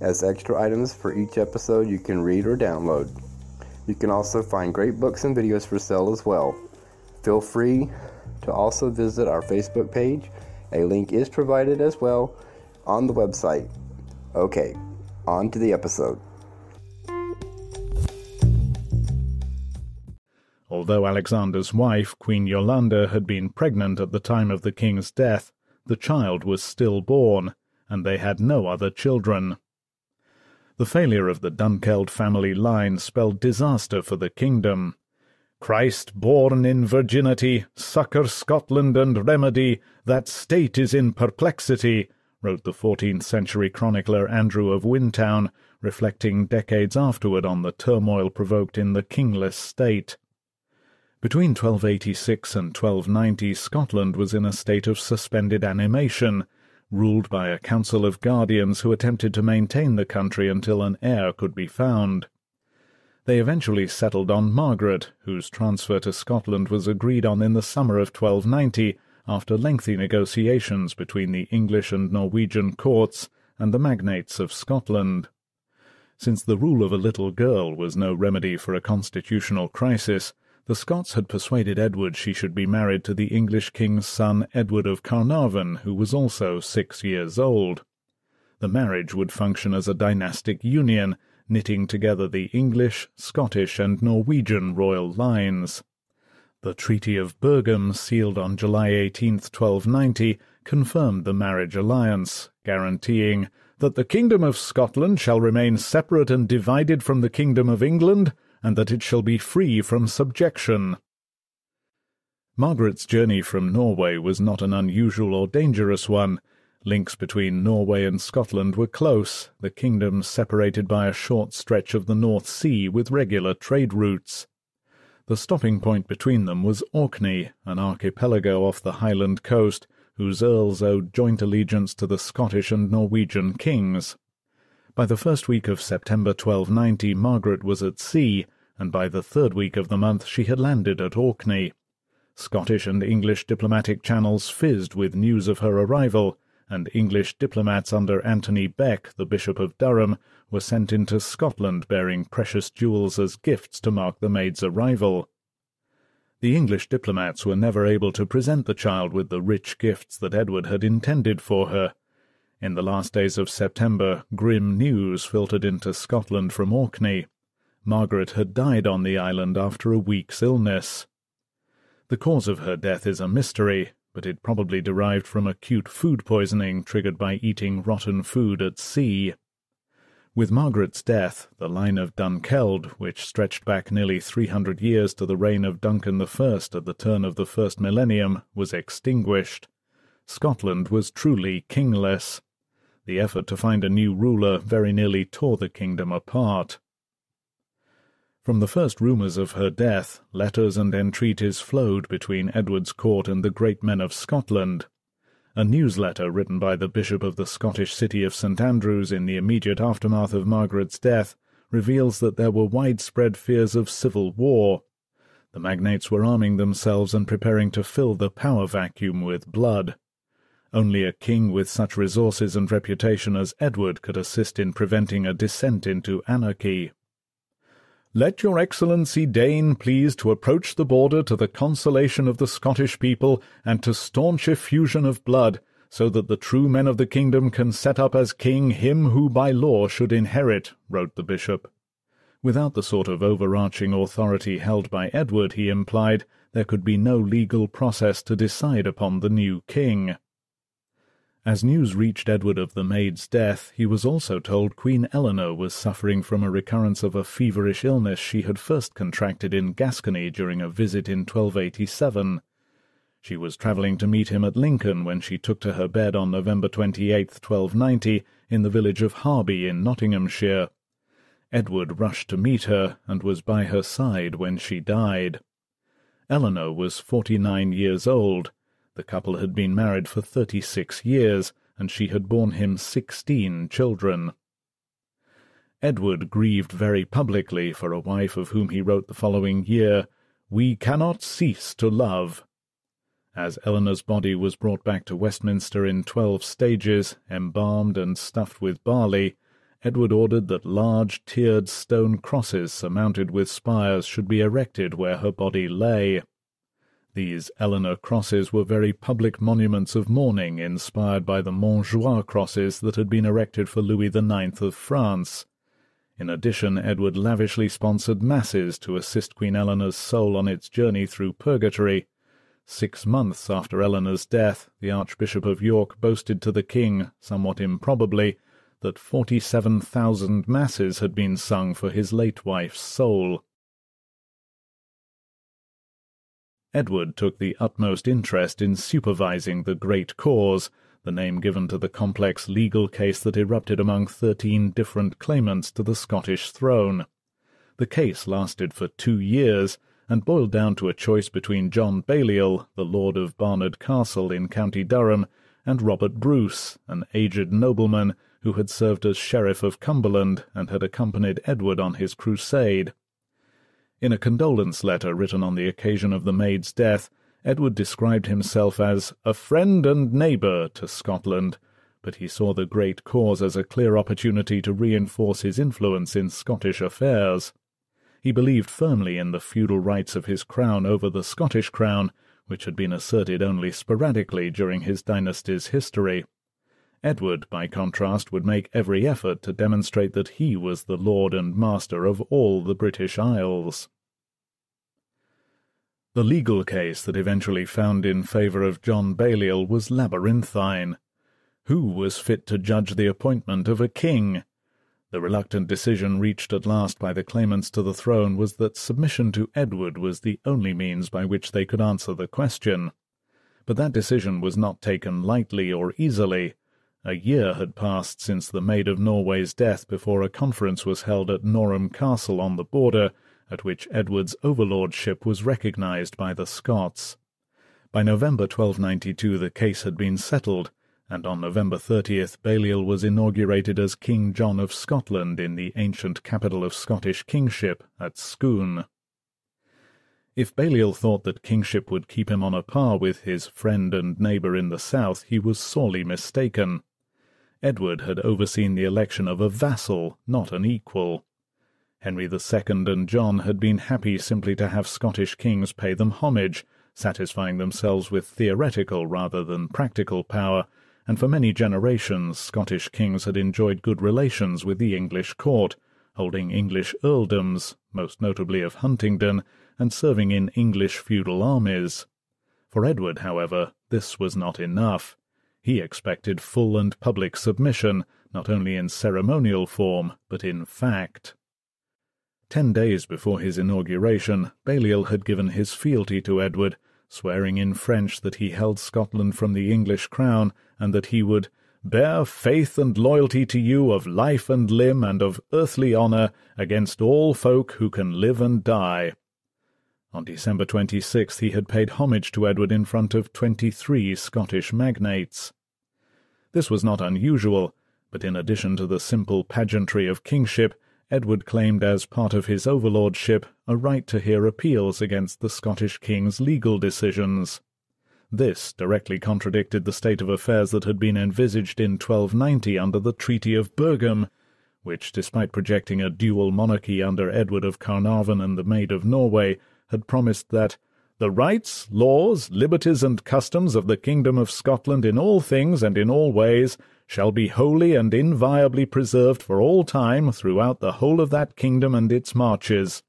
as extra items for each episode you can read or download. You can also find great books and videos for sale as well. Feel free to also visit our Facebook page. A link is provided as well on the website. Okay, on to the episode. Although Alexander's wife, Queen Yolande, had been pregnant at the time of the king's death, the child was stillborn, and they had no other children. The failure of the Dunkeld family line spelled disaster for the kingdom. Christ born in virginity, succour Scotland and remedy that state is in perplexity, wrote the fourteenth century chronicler Andrew of Wyntoun, reflecting decades afterward on the turmoil provoked in the kingless state. Between 1286 and 1290 Scotland was in a state of suspended animation, ruled by a council of guardians who attempted to maintain the country until an heir could be found. They eventually settled on Margaret, whose transfer to Scotland was agreed on in the summer of 1290 after lengthy negotiations between the English and Norwegian courts and the magnates of Scotland. Since the rule of a little girl was no remedy for a constitutional crisis, the Scots had persuaded Edward she should be married to the English king's son Edward of Carnarvon, who was also six years old. The marriage would function as a dynastic union, knitting together the English, Scottish, and Norwegian royal lines. The Treaty of Birgham, sealed on July 18, 1290, confirmed the marriage alliance, guaranteeing that the kingdom of Scotland shall remain separate and divided from the kingdom of England, and that it shall be free from subjection. Margaret's journey from Norway was not an unusual or dangerous one. Links between Norway and Scotland were close, the kingdoms separated by a short stretch of the North Sea with regular trade routes. The stopping point between them was Orkney, an archipelago off the Highland coast, whose earls owed joint allegiance to the Scottish and Norwegian kings. By the first week of September 1290 Margaret was at sea, and by the third week of the month she had landed at Orkney. Scottish and English diplomatic channels fizzed with news of her arrival, and English diplomats under Anthony Beck, the Bishop of Durham, were sent into Scotland bearing precious jewels as gifts to mark the maid's arrival. The English diplomats were never able to present the child with the rich gifts that Edward had intended for her, in the last days of September, grim news filtered into Scotland from Orkney. Margaret had died on the island after a week's illness. The cause of her death is a mystery, but it probably derived from acute food poisoning triggered by eating rotten food at sea. With Margaret's death, the line of Dunkeld, which stretched back nearly three hundred years to the reign of Duncan I at the turn of the first millennium, was extinguished. Scotland was truly kingless. The effort to find a new ruler very nearly tore the kingdom apart. From the first rumours of her death, letters and entreaties flowed between Edward's court and the great men of Scotland. A newsletter written by the Bishop of the Scottish city of St Andrews in the immediate aftermath of Margaret's death reveals that there were widespread fears of civil war. The magnates were arming themselves and preparing to fill the power vacuum with blood. Only a king with such resources and reputation as Edward could assist in preventing a descent into anarchy. Let your Excellency deign please to approach the border to the consolation of the Scottish people and to staunch effusion of blood, so that the true men of the kingdom can set up as king him who by law should inherit, wrote the bishop. Without the sort of overarching authority held by Edward, he implied, there could be no legal process to decide upon the new king. As news reached Edward of the maid's death, he was also told Queen Eleanor was suffering from a recurrence of a feverish illness she had first contracted in Gascony during a visit in 1287. She was travelling to meet him at Lincoln when she took to her bed on November 28, 1290, in the village of Harby in Nottinghamshire. Edward rushed to meet her, and was by her side when she died. Eleanor was forty-nine years old, the couple had been married for thirty-six years, and she had borne him sixteen children. Edward grieved very publicly for a wife of whom he wrote the following year, We cannot cease to love. As Eleanor's body was brought back to Westminster in twelve stages, embalmed and stuffed with barley, Edward ordered that large tiered stone crosses surmounted with spires should be erected where her body lay. These Eleanor crosses were very public monuments of mourning inspired by the Montjoie crosses that had been erected for Louis IX of France. In addition, Edward lavishly sponsored masses to assist Queen Eleanor's soul on its journey through purgatory. Six months after Eleanor's death, the Archbishop of York boasted to the king, somewhat improbably, that forty-seven thousand masses had been sung for his late wife's soul. Edward took the utmost interest in supervising the great cause, the name given to the complex legal case that erupted among thirteen different claimants to the Scottish throne. The case lasted for two years, and boiled down to a choice between John Balliol, the lord of Barnard Castle in County Durham, and Robert Bruce, an aged nobleman who had served as Sheriff of Cumberland and had accompanied Edward on his crusade. In a condolence letter written on the occasion of the maid's death, Edward described himself as a friend and neighbour to Scotland, but he saw the great cause as a clear opportunity to reinforce his influence in Scottish affairs. He believed firmly in the feudal rights of his crown over the Scottish crown, which had been asserted only sporadically during his dynasty's history. Edward, by contrast, would make every effort to demonstrate that he was the lord and master of all the British Isles. The legal case that eventually found in favour of John Balliol was labyrinthine. Who was fit to judge the appointment of a king? The reluctant decision reached at last by the claimants to the throne was that submission to Edward was the only means by which they could answer the question. But that decision was not taken lightly or easily. A year had passed since the Maid of Norway's death before a conference was held at Norham Castle on the border, at which Edward's overlordship was recognized by the Scots. By November 1292 the case had been settled, and on November 30th Balliol was inaugurated as King John of Scotland in the ancient capital of Scottish kingship at Scone. If Balliol thought that kingship would keep him on a par with his friend and neighbour in the south, he was sorely mistaken. Edward had overseen the election of a vassal, not an equal. Henry II and John had been happy simply to have Scottish kings pay them homage, satisfying themselves with theoretical rather than practical power, and for many generations Scottish kings had enjoyed good relations with the English court, holding English earldoms, most notably of Huntingdon, and serving in English feudal armies. For Edward, however, this was not enough. He expected full and public submission, not only in ceremonial form, but in fact. Ten days before his inauguration, Balliol had given his fealty to Edward, swearing in French that he held Scotland from the English crown, and that he would bear faith and loyalty to you of life and limb and of earthly honour against all folk who can live and die. On December 26th he had paid homage to Edward in front of twenty-three Scottish magnates. This was not unusual, but in addition to the simple pageantry of kingship, Edward claimed as part of his overlordship a right to hear appeals against the Scottish king's legal decisions. This directly contradicted the state of affairs that had been envisaged in 1290 under the Treaty of Birgham, which, despite projecting a dual monarchy under Edward of Carnarvon and the Maid of Norway, had promised that The rights, laws, liberties, and customs of the kingdom of Scotland in all things and in all ways shall be wholly and inviolably preserved for all time throughout the whole of that kingdom and its marches,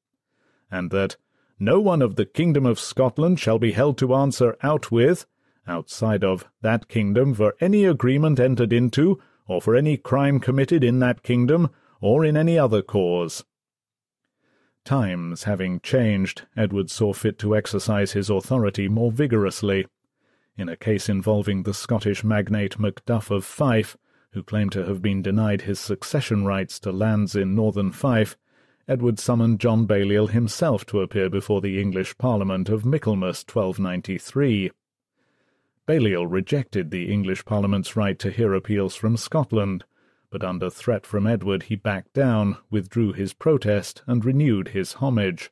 and that no one of the kingdom of Scotland shall be held to answer out with, outside of that kingdom, for any agreement entered into, or for any crime committed in that kingdom, or in any other cause. Times having changed, Edward saw fit to exercise his authority more vigorously. In a case involving the Scottish magnate Macduff of Fife, who claimed to have been denied his succession rights to lands in northern Fife, Edward summoned John Balliol himself to appear before the English Parliament of Michaelmas 1293. Balliol rejected the English Parliament's right to hear appeals from Scotland, but under threat from Edward he backed down, withdrew his protest, and renewed his homage.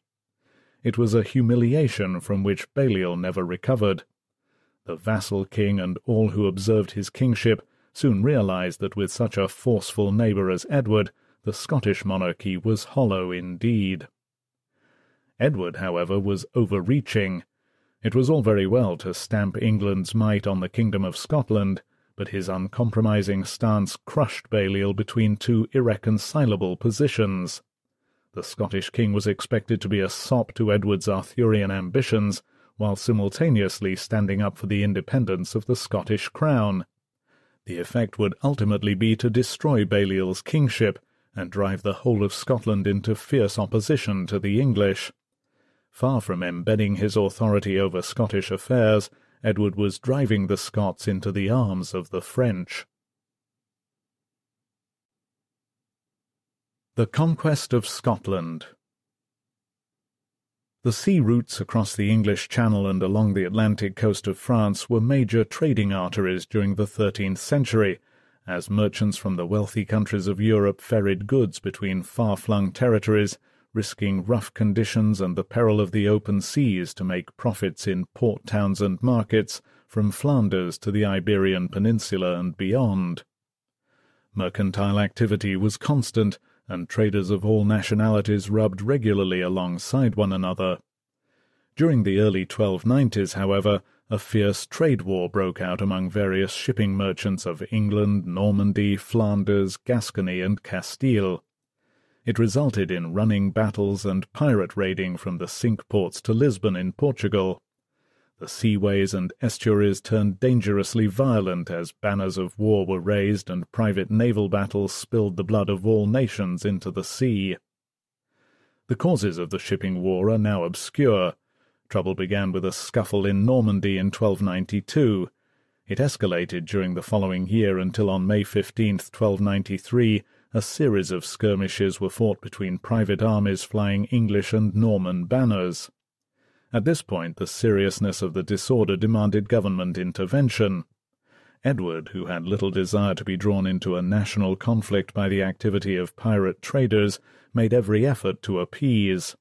It was a humiliation from which Balliol never recovered. The vassal king and all who observed his kingship soon realized that with such a forceful neighbour as Edward, the Scottish monarchy was hollow indeed. Edward, however, was overreaching. It was all very well to stamp England's might on the kingdom of Scotland, but his uncompromising stance crushed Balliol between two irreconcilable positions. The Scottish king was expected to be a sop to Edward's Arthurian ambitions, while simultaneously standing up for the independence of the Scottish crown. The effect would ultimately be to destroy Balliol's kingship and drive the whole of Scotland into fierce opposition to the English. Far from embedding his authority over Scottish affairs, Edward was driving the Scots into the arms of the French. The Conquest of Scotland The sea routes across the English Channel and along the Atlantic coast of France were major trading arteries during the thirteenth century, as merchants from the wealthy countries of Europe ferried goods between far-flung territories risking rough conditions and the peril of the open seas to make profits in port towns and markets from Flanders to the Iberian Peninsula and beyond. Mercantile activity was constant, and traders of all nationalities rubbed regularly alongside one another. During the early 1290s, however, a fierce trade war broke out among various shipping merchants of England, Normandy, Flanders, Gascony, and Castile. It resulted in running battles and pirate raiding from the Cinque Ports to Lisbon in Portugal. The seaways and estuaries turned dangerously violent as banners of war were raised and private naval battles spilled the blood of all nations into the sea. The causes of the shipping war are now obscure. Trouble began with a scuffle in Normandy in 1292. It escalated during the following year until on May 15, 1293, a series of skirmishes were fought between private armies flying English and Norman banners. At this point, the seriousness of the disorder demanded government intervention. Edward, who had little desire to be drawn into a national conflict by the activity of pirate traders, made every effort to appease.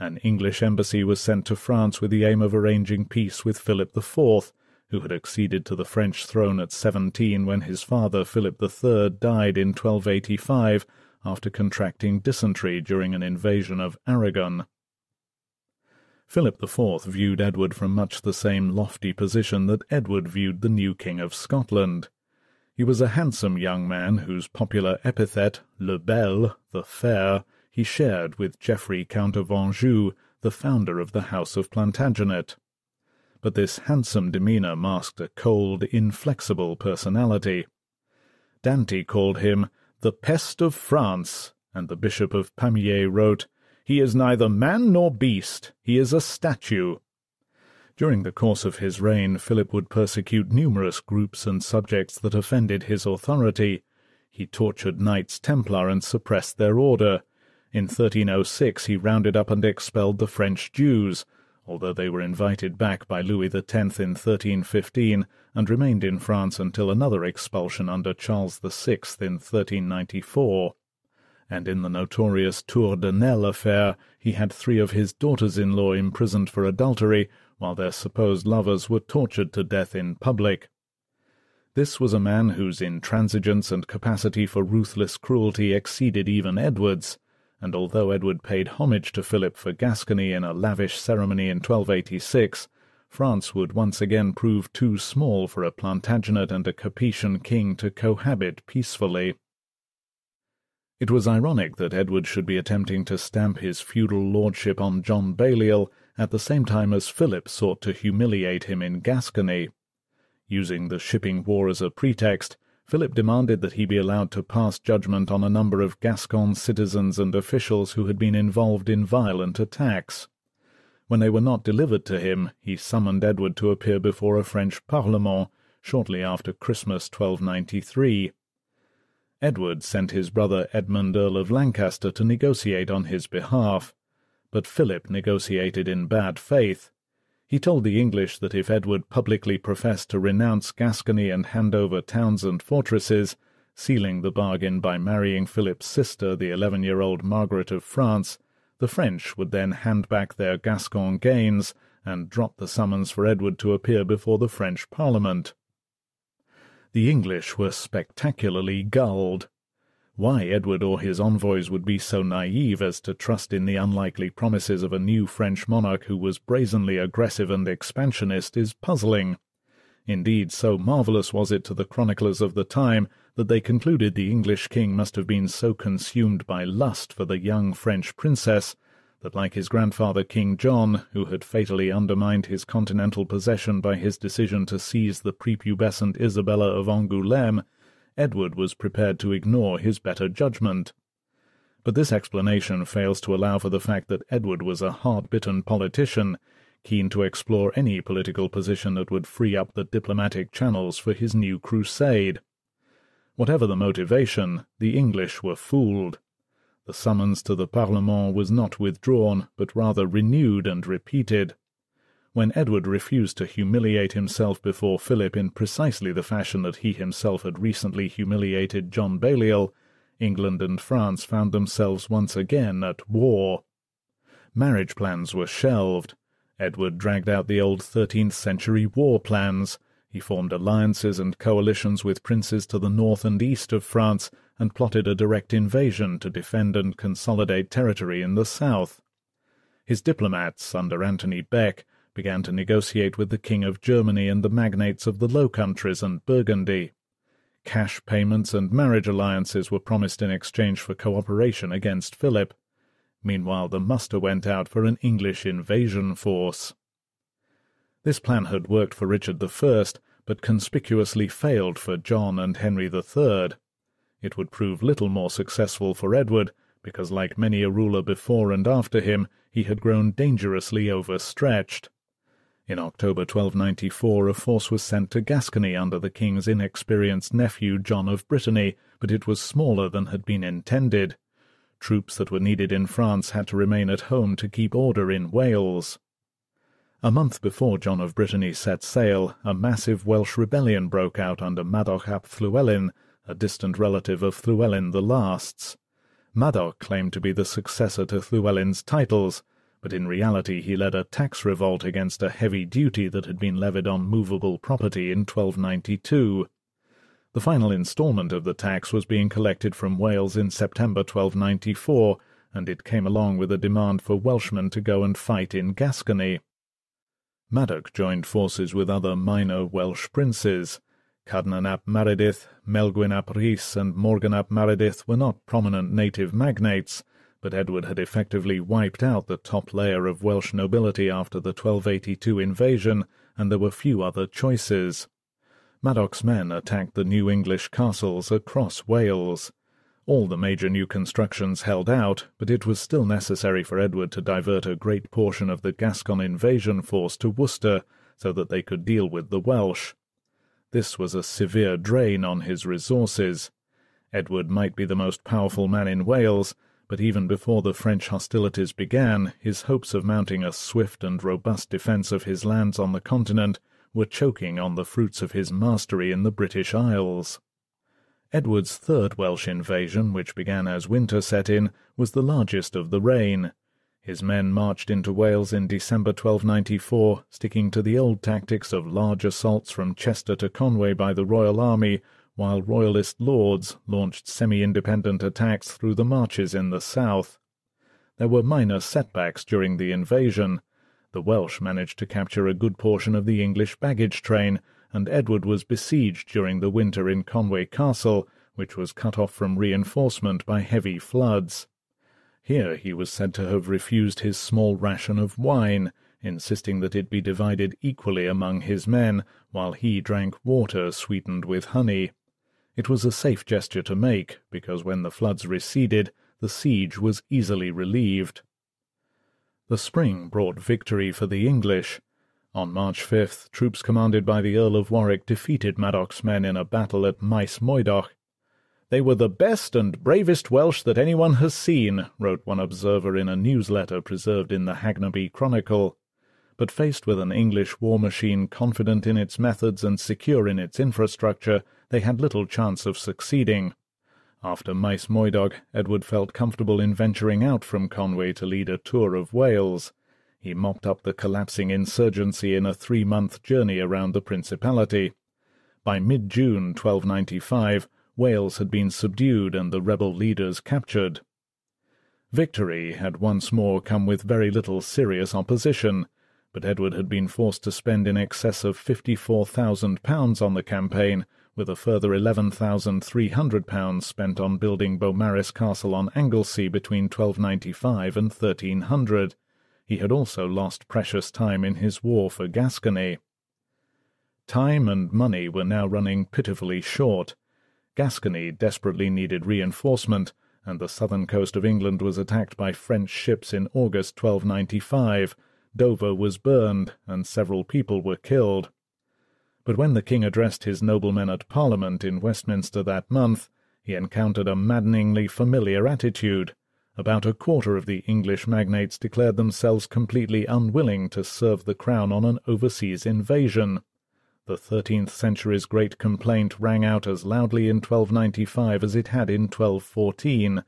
An English embassy was sent to France with the aim of arranging peace with Philip IV, who had acceded to the French throne at seventeen when his father Philip III died in 1285 after contracting dysentery during an invasion of Aragon. Philip IV viewed Edward from much the same lofty position that Edward viewed the new King of Scotland. He was a handsome young man whose popular epithet, Le Bel, the Fair, he shared with Geoffrey Count of Anjou, the founder of the House of Plantagenet but this handsome demeanour masked a cold, inflexible personality. Dante called him the pest of France, and the Bishop of Pamiers wrote, He is neither man nor beast, he is a statue. During the course of his reign, Philip would persecute numerous groups and subjects that offended his authority. He tortured Knights Templar and suppressed their order. In 1306 he rounded up and expelled the French Jews, although they were invited back by Louis X in 1315 and remained in France until another expulsion under Charles VI in 1394. And in the notorious Tour de Nesle affair, he had three of his daughters-in-law imprisoned for adultery, while their supposed lovers were tortured to death in public. This was a man whose intransigence and capacity for ruthless cruelty exceeded even Edward's, and although Edward paid homage to Philip for Gascony in a lavish ceremony in 1286, France would once again prove too small for a Plantagenet and a Capetian king to cohabit peacefully. It was ironic that Edward should be attempting to stamp his feudal lordship on John Balliol at the same time as Philip sought to humiliate him in Gascony. Using the shipping war as a pretext, Philip demanded that he be allowed to pass judgment on a number of Gascon citizens and officials who had been involved in violent attacks. When they were not delivered to him, he summoned Edward to appear before a French Parlement shortly after Christmas 1293. Edward sent his brother Edmund Earl of Lancaster to negotiate on his behalf, but Philip negotiated in bad faith. He told the English that if Edward publicly professed to renounce Gascony and hand over towns and fortresses, sealing the bargain by marrying Philip's sister, the eleven-year-old Margaret of France, the French would then hand back their Gascon gains and drop the summons for Edward to appear before the French Parliament. The English were spectacularly gulled. Why Edward or his envoys would be so naive as to trust in the unlikely promises of a new French monarch who was brazenly aggressive and expansionist is puzzling. Indeed, so marvellous was it to the chroniclers of the time that they concluded the English king must have been so consumed by lust for the young French princess that, like his grandfather King John, who had fatally undermined his continental possession by his decision to seize the prepubescent Isabella of Angoulême, Edward was prepared to ignore his better judgment. But this explanation fails to allow for the fact that Edward was a hard-bitten politician, keen to explore any political position that would free up the diplomatic channels for his new crusade. Whatever the motivation, the English were fooled. The summons to the Parlement was not withdrawn, but rather renewed and repeated. When Edward refused to humiliate himself before Philip in precisely the fashion that he himself had recently humiliated John Balliol, England and France found themselves once again at war. Marriage plans were shelved. Edward dragged out the old thirteenth century war plans. He formed alliances and coalitions with princes to the north and east of France, and plotted a direct invasion to defend and consolidate territory in the south. His diplomats, under Anthony Beck, began to negotiate with the King of Germany and the magnates of the Low Countries and Burgundy. Cash payments and marriage alliances were promised in exchange for cooperation against Philip. Meanwhile, the muster went out for an English invasion force. This plan had worked for Richard I, but conspicuously failed for John and Henry III. It would prove little more successful for Edward, because like many a ruler before and after him, he had grown dangerously overstretched. In October 1294 a force was sent to Gascony under the king's inexperienced nephew John of Brittany, but it was smaller than had been intended. Troops that were needed in France had to remain at home to keep order in Wales. A month before John of Brittany set sail, a massive Welsh rebellion broke out under Madoc ap Llywelyn, a distant relative of Llywelyn the Last's. Madoc claimed to be the successor to Llywelyn's titles, but in reality he led a tax revolt against a heavy duty that had been levied on movable property in 1292. The final instalment of the tax was being collected from Wales in September 1294, and it came along with a demand for Welshmen to go and fight in Gascony. Madoc joined forces with other minor Welsh princes. Cadnan ap Maredudd, Maelgwn ap Rhys, and Morgan ap Maredudd were not prominent native magnates, but Edward had effectively wiped out the top layer of Welsh nobility after the 1282 invasion, and there were few other choices. Madoc's men attacked the new English castles across Wales. All the major new constructions held out, but it was still necessary for Edward to divert a great portion of the Gascon invasion force to Worcester so that they could deal with the Welsh. This was a severe drain on his resources. Edward might be the most powerful man in Wales, but even before the French hostilities began, his hopes of mounting a swift and robust defence of his lands on the continent were choking on the fruits of his mastery in the British Isles. Edward's third Welsh invasion, which began as winter set in, was the largest of the reign. His men marched into Wales in December 1294, sticking to the old tactics of large assaults from Chester to Conway by the Royal Army, while Royalist lords launched semi-independent attacks through the marches in the south. there were minor setbacks during the invasion. The Welsh managed to capture a good portion of the English baggage train, and Edward was besieged during the winter in Conway Castle, which was cut off from reinforcement by heavy floods. Here he was said to have refused his small ration of wine, insisting that it be divided equally among his men, while he drank water sweetened with honey. It was a safe gesture to make, because when the floods receded, the siege was easily relieved. The spring brought victory for the English. On March 5th, troops commanded by the Earl of Warwick defeated Madoc's men in a battle at Maes Moydog. They were the best and bravest Welsh that anyone has seen, wrote one observer in a newsletter preserved in the Hagneby Chronicle but faced with an English war machine confident in its methods and secure in its infrastructure, they had little chance of succeeding. After Maes Moydog, Edward felt comfortable in venturing out from Conway to lead a tour of Wales. He mopped up the collapsing insurgency in a three-month journey around the Principality. By mid-June 1295, Wales had been subdued and the rebel leaders captured. Victory had once more come with very little serious opposition but Edward had been forced to spend in excess of £54,000 on the campaign, with a further £11,300 spent on building Beaumaris Castle on Anglesey between 1295 and 1300. He had also lost precious time in his war for Gascony. Time and money were now running pitifully short. Gascony desperately needed reinforcement, and the southern coast of England was attacked by French ships in August 1295, Dover was burned, and several people were killed. But when the king addressed his noblemen at Parliament in Westminster that month, he encountered a maddeningly familiar attitude. About a quarter of the English magnates declared themselves completely unwilling to serve the crown on an overseas invasion. The thirteenth century's great complaint rang out as loudly in 1295 as it had in 1214.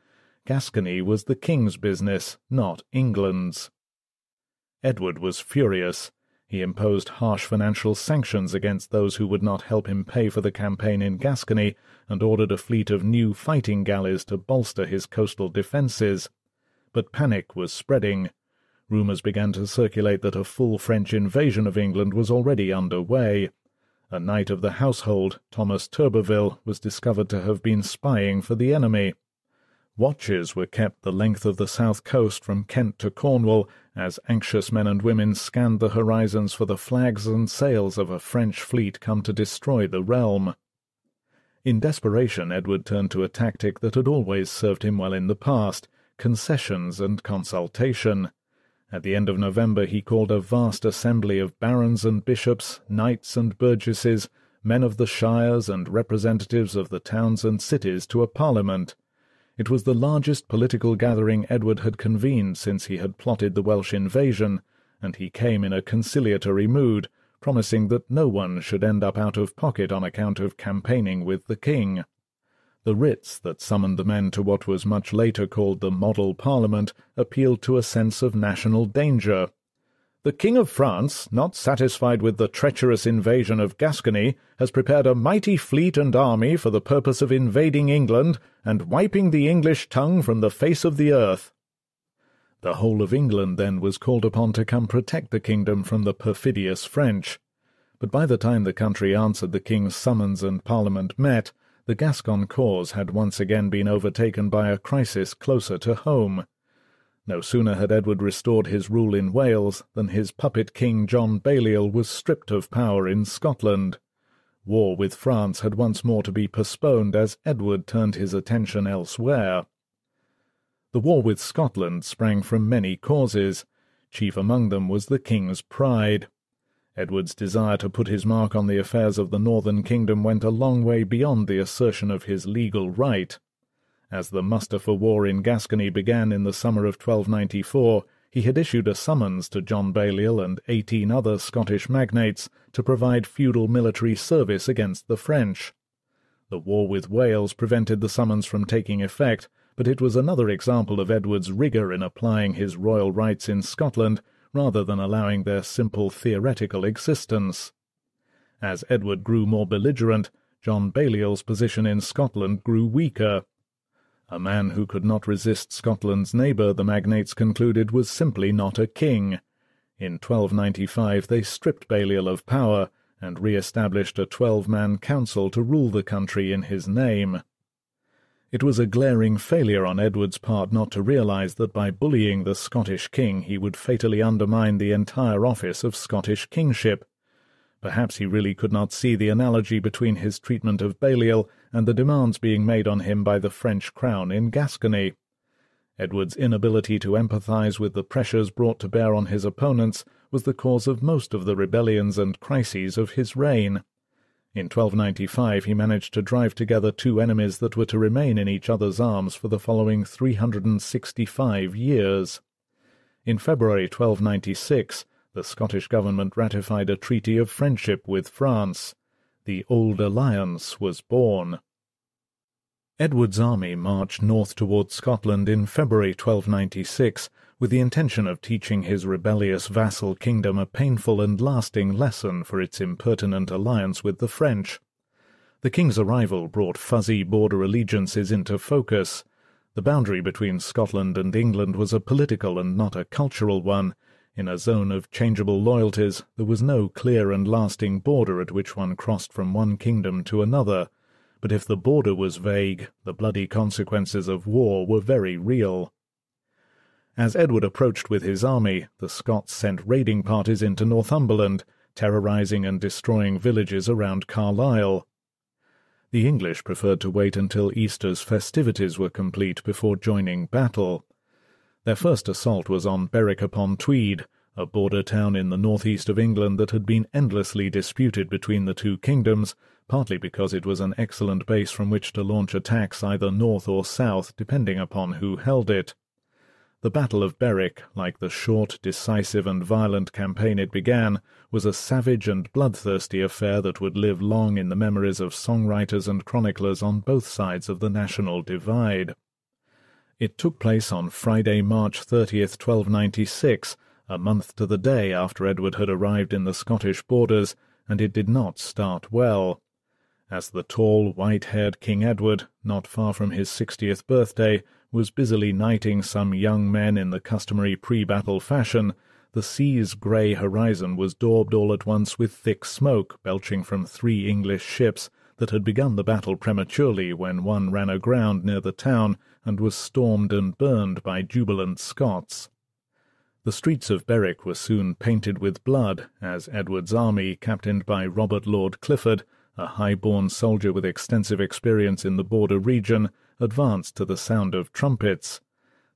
Gascony was the king's business, not England's. Edward was furious. He imposed harsh financial sanctions against those who would not help him pay for the campaign in Gascony, and ordered a fleet of new fighting galleys to bolster his coastal defences. But panic was spreading. Rumours began to circulate that a full French invasion of England was already under way. A knight of the household, Thomas Turberville, was discovered to have been spying for the enemy. Watches were kept the length of the south coast from Kent to Cornwall, as anxious men and women scanned the horizons for the flags and sails of a French fleet come to destroy the realm. In desperation, Edward turned to a tactic that had always served him well in the past concessions and consultation. At the end of November, he called a vast assembly of barons and bishops, knights and burgesses, men of the shires, and representatives of the towns and cities to a parliament. It was the largest political gathering Edward had convened since he had plotted the Welsh invasion, and he came in a conciliatory mood, promising that no one should end up out of pocket on account of campaigning with the king. The writs that summoned the men to what was much later called the Model Parliament appealed to a sense of national danger, the King of France, not satisfied with the treacherous invasion of Gascony, has prepared a mighty fleet and army for the purpose of invading England and wiping the English tongue from the face of the earth. The whole of England then was called upon to come protect the kingdom from the perfidious French. But by the time the country answered the king's summons and Parliament met, the Gascon cause had once again been overtaken by a crisis closer to home. No sooner had Edward restored his rule in Wales than his puppet king John Balliol was stripped of power in Scotland. War with France had once more to be postponed as Edward turned his attention elsewhere. The war with Scotland sprang from many causes. Chief among them was the king's pride. Edward's desire to put his mark on the affairs of the northern kingdom went a long way beyond the assertion of his legal right. As the muster for war in Gascony began in the summer of 1294, he had issued a summons to John Balliol and eighteen other Scottish magnates to provide feudal military service against the French. The war with Wales prevented the summons from taking effect, but it was another example of Edward's rigour in applying his royal rights in Scotland rather than allowing their simple theoretical existence. As Edward grew more belligerent, John Balliol's position in Scotland grew weaker, A man who could not resist Scotland's neighbour, the magnates concluded, was simply not a king. In 1295 they stripped Balliol of power and re-established a twelve-man council to rule the country in his name. It was a glaring failure on Edward's part not to realise that by bullying the Scottish king he would fatally undermine the entire office of Scottish kingship. Perhaps he really could not see the analogy between his treatment of Balliol and the demands being made on him by the French crown in Gascony. Edward's inability to empathise with the pressures brought to bear on his opponents was the cause of most of the rebellions and crises of his reign. In 1295 he managed to drive together two enemies that were to remain in each other's arms for the following 365 years. In February 1296 the Scottish government ratified a treaty of friendship with France. The Old Alliance was born. Edward's army marched north towards Scotland in February 1296 with the intention of teaching his rebellious vassal kingdom a painful and lasting lesson for its impertinent alliance with the French. The king's arrival brought fuzzy border allegiances into focus. The boundary between Scotland and England was a political and not a cultural one. In a zone of changeable loyalties, there was no clear and lasting border at which one crossed from one kingdom to another. But if the border was vague, the bloody consequences of war were very real. As Edward approached with his army, the Scots sent raiding parties into Northumberland, terrorizing and destroying villages around Carlisle. The English preferred to wait until Easter's festivities were complete before joining battle. Their first assault was on Berwick upon Tweed, a border town in the northeast of England that had been endlessly disputed between the two kingdoms, partly because it was an excellent base from which to launch attacks either north or south, depending upon who held it. The Battle of Berwick, like the short, decisive, and violent campaign it began, was a savage and bloodthirsty affair that would live long in the memories of songwriters and chroniclers on both sides of the national divide. It took place on Friday, March 30th, 1296, a month to the day after Edward had arrived in the Scottish borders, and it did not start well. As the tall, white-haired King Edward, not far from his sixtieth birthday, was busily knighting some young men in the customary pre-battle fashion, the sea's grey horizon was daubed all at once with thick smoke belching from three English ships that had begun the battle prematurely when one ran aground near the town and was stormed and burned by jubilant Scots. The streets of Berwick were soon painted with blood as Edward's army, captained by Robert Lord Clifford, a high-born soldier with extensive experience in the border region, advanced to the sound of trumpets.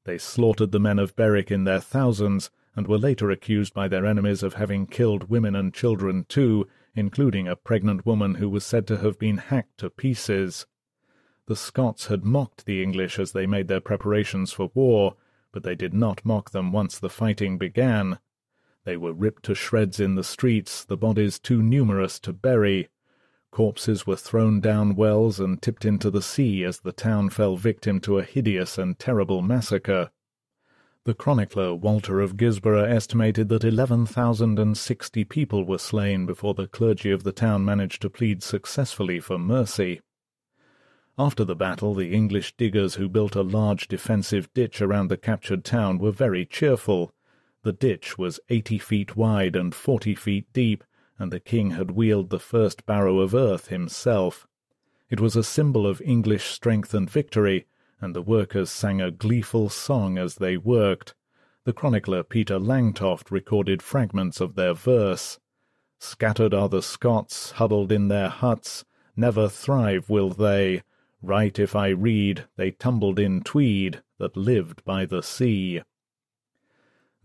They slaughtered the men of Berwick in their thousands, and were later accused by their enemies of having killed women and children too, including a pregnant woman who was said to have been hacked to pieces. The Scots had mocked the English as they made their preparations for war, but they did not mock them once the fighting began. They were ripped to shreds in the streets, the bodies too numerous to bury. Corpses were thrown down wells and tipped into the sea as the town fell victim to a hideous and terrible massacre. The chronicler Walter of Gisborough estimated that eleven thousand and sixty people were slain before the clergy of the town managed to plead successfully for mercy. After the battle, the English diggers who built a large defensive ditch around the captured town were very cheerful. The ditch was eighty feet wide and forty feet deep, and the king had wheeled the first barrow of earth himself. It was a symbol of English strength and victory, and the workers sang a gleeful song as they worked. The chronicler Peter Langtoft recorded fragments of their verse. Scattered are the Scots, huddled in their huts, never thrive will they. Right if I read, they tumbled in Tweed, that lived by the sea.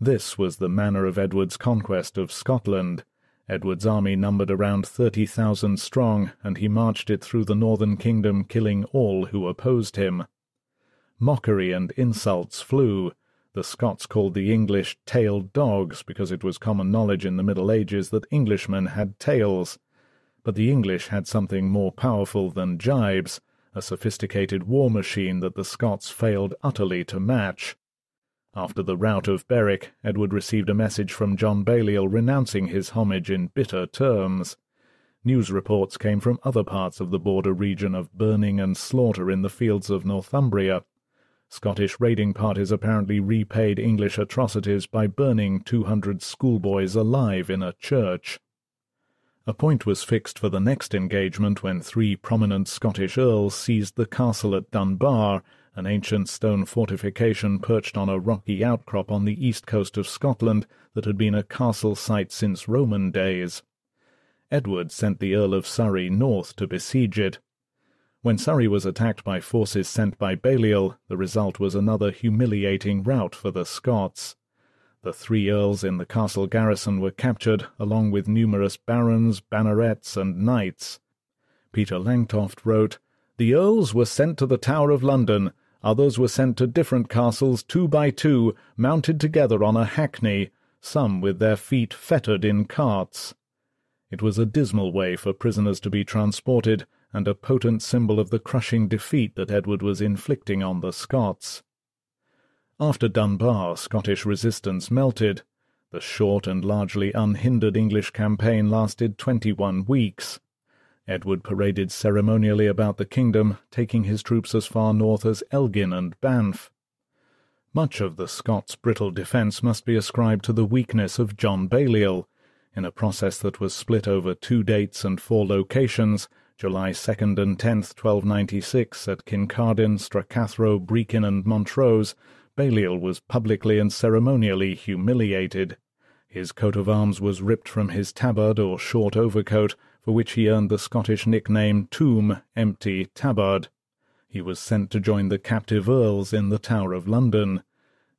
This was the manner of Edward's conquest of Scotland. Edward's army numbered around thirty thousand strong, and he marched it through the northern kingdom, killing all who opposed him. Mockery and insults flew. The Scots called the English tailed dogs, because it was common knowledge in the Middle Ages that Englishmen had tails. But the English had something more powerful than jibes, a sophisticated war machine that the Scots failed utterly to match. After the rout of Berwick, Edward received a message from John Balliol renouncing his homage in bitter terms. News reports came from other parts of the border region of burning and slaughter in the fields of Northumbria. Scottish raiding parties apparently repaid English atrocities by burning 200 schoolboys alive in a church. A point was fixed for the next engagement when three prominent Scottish earls seized the castle at Dunbar, an ancient stone fortification perched on a rocky outcrop on the east coast of Scotland that had been a castle site since Roman days. Edward sent the Earl of Surrey north to besiege it. When Surrey was attacked by forces sent by Balliol, the result was another humiliating rout for the Scots. The three earls in the castle garrison were captured, along with numerous barons, bannerets, and knights. Peter Langtoft wrote, The earls were sent to the Tower of London, others were sent to different castles two by two, mounted together on a hackney, some with their feet fettered in carts. It was a dismal way for prisoners to be transported, and a potent symbol of the crushing defeat that Edward was inflicting on the Scots. After Dunbar, Scottish resistance melted. The short and largely unhindered English campaign lasted twenty-one weeks. Edward paraded ceremonially about the kingdom, taking his troops as far north as Elgin and Banff. Much of the Scots' brittle defence must be ascribed to the weakness of John Balliol. In a process that was split over two dates and four locations, July 2nd and 10th, 1296, at Kincardine, Stracathro, Brechin, and Montrose, Balliol was publicly and ceremonially humiliated. His coat of arms was ripped from his tabard or short overcoat, for which he earned the Scottish nickname Toom, Empty Tabard. He was sent to join the captive earls in the Tower of London.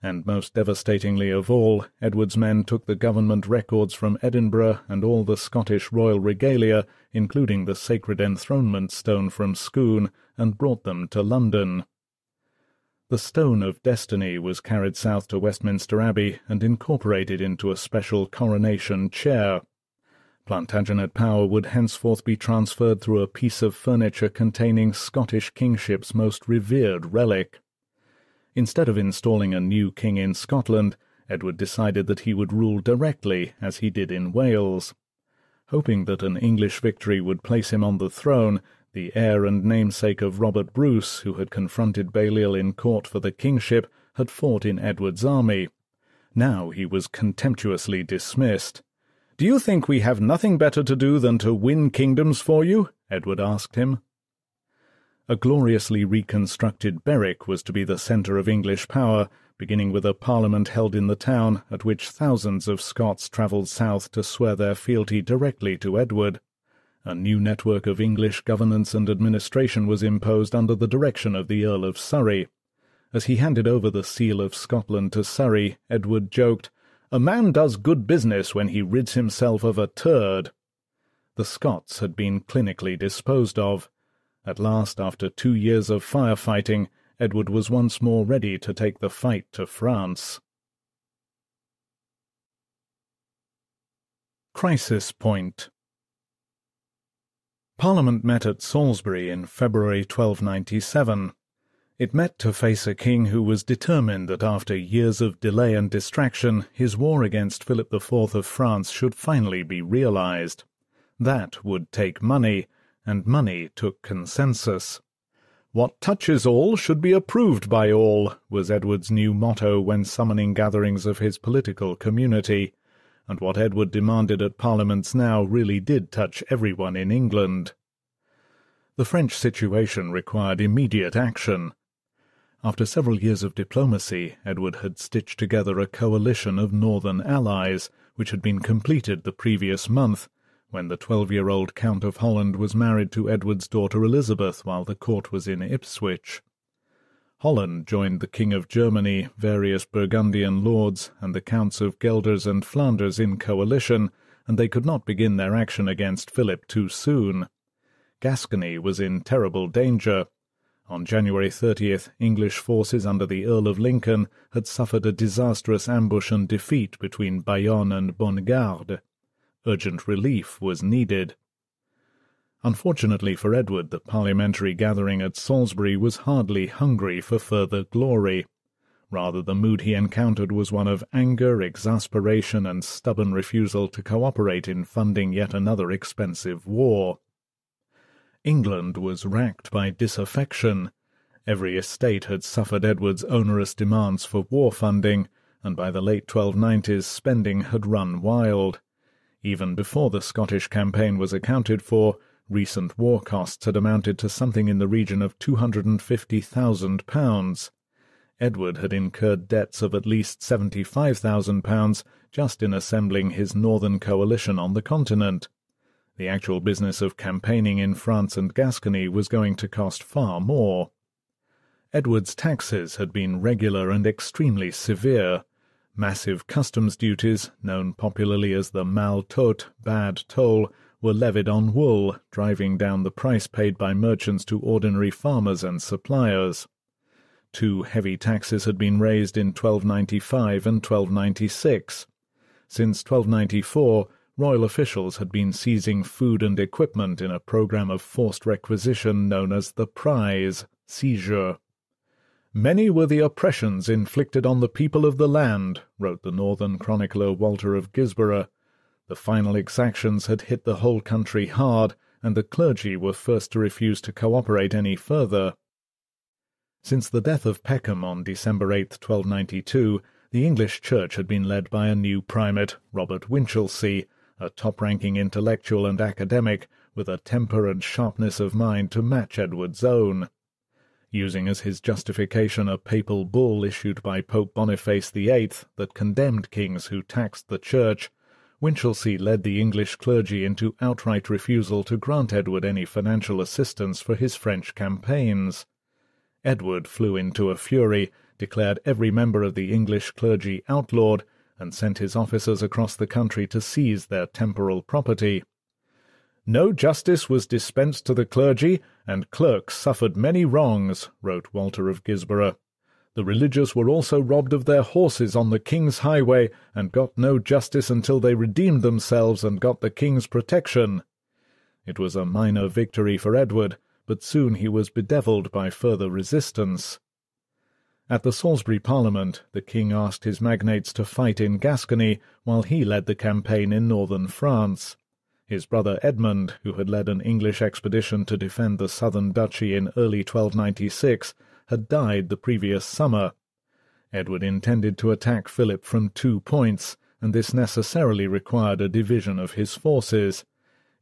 And most devastatingly of all, Edward's men took the government records from Edinburgh and all the Scottish royal regalia, including the sacred enthronement stone from Scone, and brought them to London. The Stone of Destiny was carried south to Westminster Abbey and incorporated into a special coronation chair. Plantagenet power would henceforth be transferred through a piece of furniture containing Scottish kingship's most revered relic. Instead of installing a new king in Scotland, Edward decided that he would rule directly, as he did in Wales. Hoping that an English victory would place him on the throne, the heir and namesake of Robert Bruce, who had confronted Balliol in court for the kingship, had fought in Edward's army. Now he was contemptuously dismissed. Do you think we have nothing better to do than to win kingdoms for you? Edward asked him. A gloriously reconstructed Berwick was to be the centre of English power, beginning with a parliament held in the town, at which thousands of Scots travelled south to swear their fealty directly to Edward. A new network of English governance and administration was imposed under the direction of the Earl of Surrey. As he handed over the seal of Scotland to Surrey, Edward joked, A man does good business when he rids himself of a turd. The Scots had been clinically disposed of. At last, after two years of firefighting, Edward was once more ready to take the fight to France. Crisis Point Parliament met at Salisbury in February 1297. It met to face a king who was determined that after years of delay and distraction, his war against Philip IV of France should finally be realized. That would take money, and money took consensus. What touches all should be approved by all, was Edward's new motto when summoning gatherings of his political community and what Edward demanded at parliaments now really did touch everyone in England. The French situation required immediate action. After several years of diplomacy, Edward had stitched together a coalition of northern allies, which had been completed the previous month, when the twelve-year-old Count of Holland was married to Edward's daughter Elizabeth while the court was in Ipswich. Holland joined the King of Germany, various Burgundian lords, and the Counts of Guelders and Flanders in coalition, and they could not begin their action against Philip too soon. Gascony was in terrible danger. On January 30th, English forces under the Earl of Lincoln had suffered a disastrous ambush and defeat between Bayonne and Bonnegarde. Urgent relief was needed. Unfortunately for Edward, the parliamentary gathering at Salisbury was hardly hungry for further glory. Rather, the mood he encountered was one of anger, exasperation, and stubborn refusal to cooperate in funding yet another expensive war. England was racked by disaffection. Every estate had suffered Edward's onerous demands for war funding, and by the late 1290s spending had run wild. Even before the Scottish campaign was accounted for, recent war costs had amounted to something in the region of £250,000. Edward had incurred debts of at least £75,000 just in assembling his northern coalition on the continent. The actual business of campaigning in France and Gascony was going to cost far more. Edward's taxes had been regular and extremely severe. Massive customs duties, known popularly as the maltote, bad toll, were levied on wool, driving down the price paid by merchants to ordinary farmers and suppliers. Two heavy taxes had been raised in 1295 and 1296. Since 1294, royal officials had been seizing food and equipment in a program of forced requisition known as the prise seizure. Many were the oppressions inflicted on the people of the land, wrote the northern chronicler Walter of Guisborough, the final exactions had hit the whole country hard, and the clergy were first to refuse to cooperate any further. Since the death of Peckham on December 8, 1292, the English Church had been led by a new primate, Robert Winchelsea, a top-ranking intellectual and academic, with a temper and sharpness of mind to match Edward's own. Using as his justification a papal bull issued by Pope Boniface VIII that condemned kings who taxed the Church, Winchelsea led the English clergy into outright refusal to grant Edward any financial assistance for his French campaigns. Edward flew into a fury, declared every member of the English clergy outlawed, and sent his officers across the country to seize their temporal property. No justice was dispensed to the clergy, and clerks suffered many wrongs, wrote Walter of Guisborough. The religious were also robbed of their horses on the king's highway, and got no justice until they redeemed themselves and got the king's protection. It was a minor victory for Edward, but soon he was bedevilled by further resistance. At the Salisbury Parliament, the king asked his magnates to fight in Gascony, while he led the campaign in northern France. His brother Edmund, who had led an English expedition to defend the southern duchy in early 1296, had died the previous summer. Edward intended to attack Philip from two points, and this necessarily required a division of his forces.